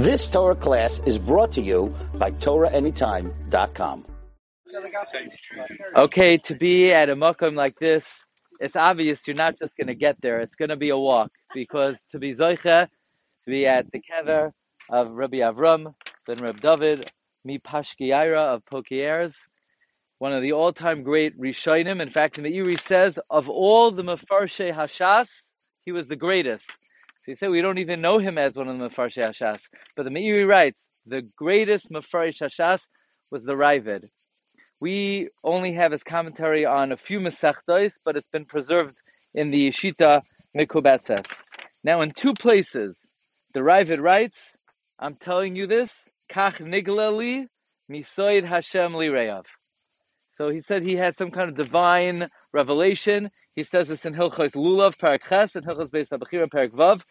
This Torah class is brought to you by TorahAnytime.com. Okay, to be at a makom like this, it's obvious you're not just going to get there. It's going to be a walk because to be zoicha, to be at the kever of Rabbi Avram ben Rabbi David mi Pashkiyaira of Pokieres, one of the all-time great Rishonim. In fact, the Meiri says of all the Mefarshe Hashas, he was the greatest. So he said we don't even know him as one of the Mefarshe Hashas, but the Meiri writes the greatest Mefarsh Hashas was the Ravid. We only have his commentary on a few Masechtos, but it's been preserved in the Shita Mikubetzet. Now, in two places, the Ravid writes, I'm telling you this, Kach Niglali Misoid Hashem Lireyav. So he said he had some kind of divine revelation. He says this in Hilchos Lulav, Parak Ches, and Hilchos Beis Habechira, Parak Vav.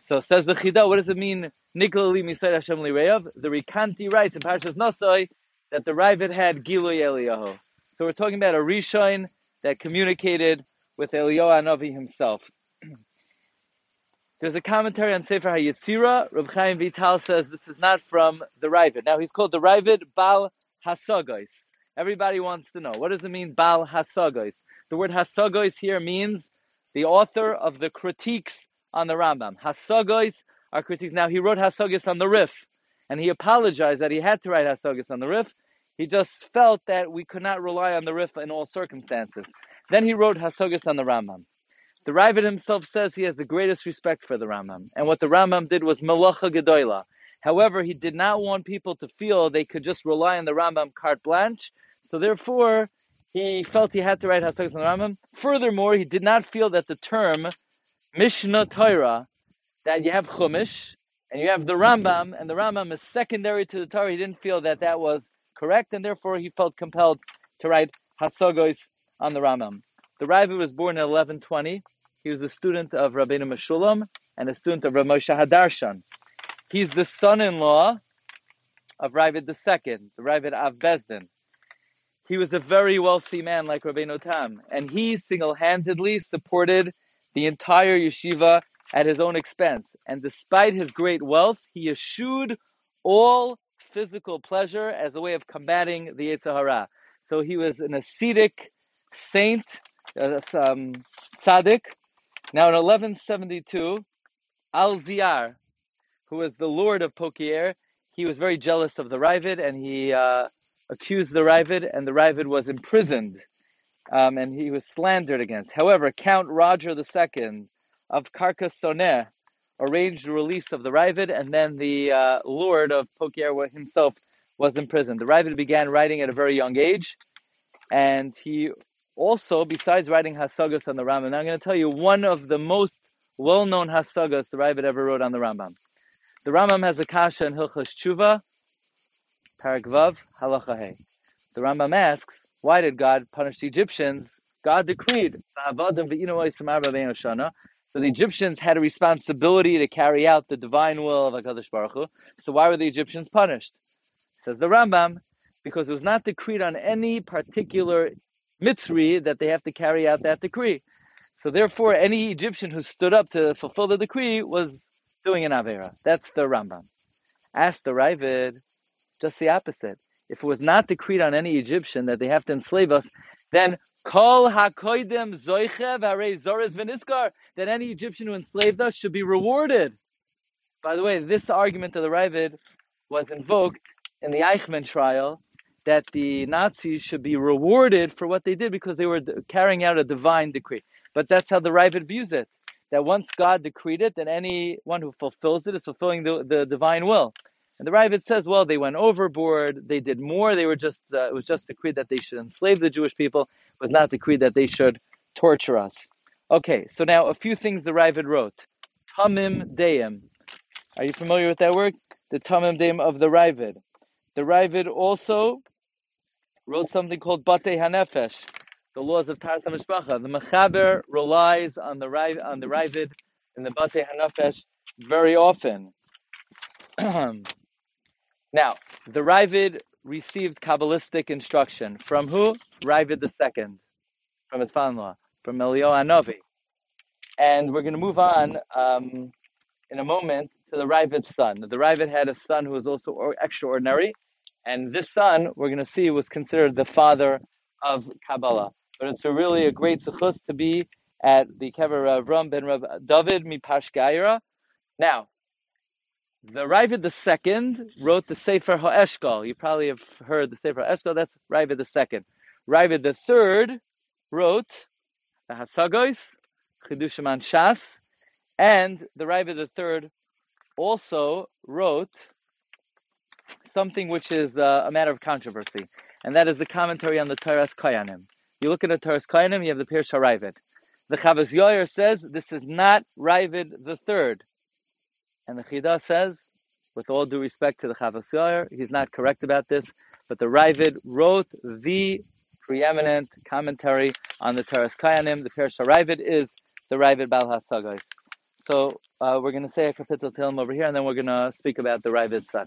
So says the Chida, what does it mean, Niglali Misoid Hashem Lireyav? The Rikanti writes in Parashas Nosoi, that the Ravid had Gilui Eliyahu. So we're talking about a Rishon that communicated with Eliyahu Anavi himself. There's a commentary on Sefer HaYetzira. Rav Chaim Vital says this is not from the Ravid. Now he's called the Ravid Bal Hasagos. Everybody wants to know what does it mean Bal Hasagos. The word Hasagos here means the author of the critiques on the Rambam. Hasagos are critiques. Now he wrote Hasagos on the Rif, and he apologized that he had to write Hasagos on the Rif. He just felt that we could not rely on the Rif in all circumstances. Then he wrote Hasagos on the Rambam. The Ravid himself says he has the greatest respect for the Rambam, and what the Rambam did was melacha gedola. However, he did not want people to feel they could just rely on the Rambam carte blanche, so therefore he felt he had to write Hasagos on the Rambam. Furthermore, he did not feel that the term Mishnah Torah, that you have Chumash, and you have the Rambam, and the Rambam is secondary to the Torah, he didn't feel that that was correct, and therefore he felt compelled to write Hasagos on the Rambam. The Ravid was born in 1120. He was a student of Rabbeinu Meshulam and a student of Rav Moshe Hadarshan. He's the son-in-law of Ravid II, the Ravid Av Bezdin. He was a very wealthy man like Rabbeinu Tam, and he single-handedly supported the entire yeshiva at his own expense. And despite his great wealth, he eschewed all physical pleasure as a way of combating the Yetzer Hara. So he was an ascetic saint uh, um, tzaddik. Now in 1172, Elzear, who was the lord of Pokier, he was very jealous of the Ravid and he uh, accused the Ravid, and the Ravid was imprisoned um, and he was slandered against. However, Count Roger II of Carcassonne arranged the release of the Ravid, and then the uh, lord of Pokier himself was imprisoned. The Ravid began writing at a very young age, and he also, besides writing Hasagas on the Rambam, I'm going to tell you one of the most well-known Hasagas the Ravid ever wrote on the Rambam. The Rambam has a kasha in Hilchas Tshuva, Paragvav, Halacha Hey. The Rambam asks, why did God punish the Egyptians? God decreed, so the Egyptians had a responsibility to carry out the divine will of HaKadosh Baruch Hu. So why were the Egyptians punished? Says the Rambam, because it was not decreed on any particular mitzri that they have to carry out that decree. So therefore, any Egyptian who stood up to fulfill the decree was doing an avera. That's the Rambam. Ask the Ravid, just the opposite. If it was not decreed on any Egyptian that they have to enslave us, then kol hakoidim zoichev harei zores v'niskar, that any Egyptian who enslaved us should be rewarded. By the way, this argument of the Ravid was invoked in the Eichmann trial that the Nazis should be rewarded for what they did because they were carrying out a divine decree. But that's how the Ravid views it. That once God decreed it, then anyone who fulfills it is fulfilling the, the divine will. And the Ravid says, well, they went overboard, they did more, they were just, uh, it was just decreed that they should enslave the Jewish people, it was not decreed that they should torture us. Okay, so now a few things the Ravid wrote. Tamim Deim. Are you familiar with that word? The Tamim Deim of the Ravid. The Ravid also wrote something called Baalei Hanefesh, the laws of Taras HaMishpacha. The Mechaber relies on the on the Ravid and the Baalei Hanefesh very often. now, the Ravid received Kabbalistic instruction from who? Ravid II, from his father-in-law, from Elio Anovi. And we're going to move on um, in a moment to the Ravid's son. The Ravid had a son who was also extraordinary, and this son, we're going to see, was considered the father of Kabbalah. But it's a really a great suchus to be at the kever of Ram ben Rav David Mipash Gaira. Now, the Ravid the second wrote the Sefer HaEshkol. You probably have heard the Sefer HaEshkol. That's Ravid the second. Ravid the third wrote the Hasagos, Chidushim Shas, and the Ravid the third also wrote something which is uh, a matter of controversy, and that is the commentary on the Toras Koyanim. You look at the Toras Koyanim, you have the Pirsha Ravid. The Chavaz Yoyer says this is not Ravid the third, and the Chida says, with all due respect to the Chavaz Yoyer, he's not correct about this, but the Ravid wrote the preeminent commentary on the Toras Koyanim. The Pirsha Ravid is the Ravid Bal HaSagos. So uh, we're going to say a kapitel to him over here, and then we're going to speak about the Ravid's son.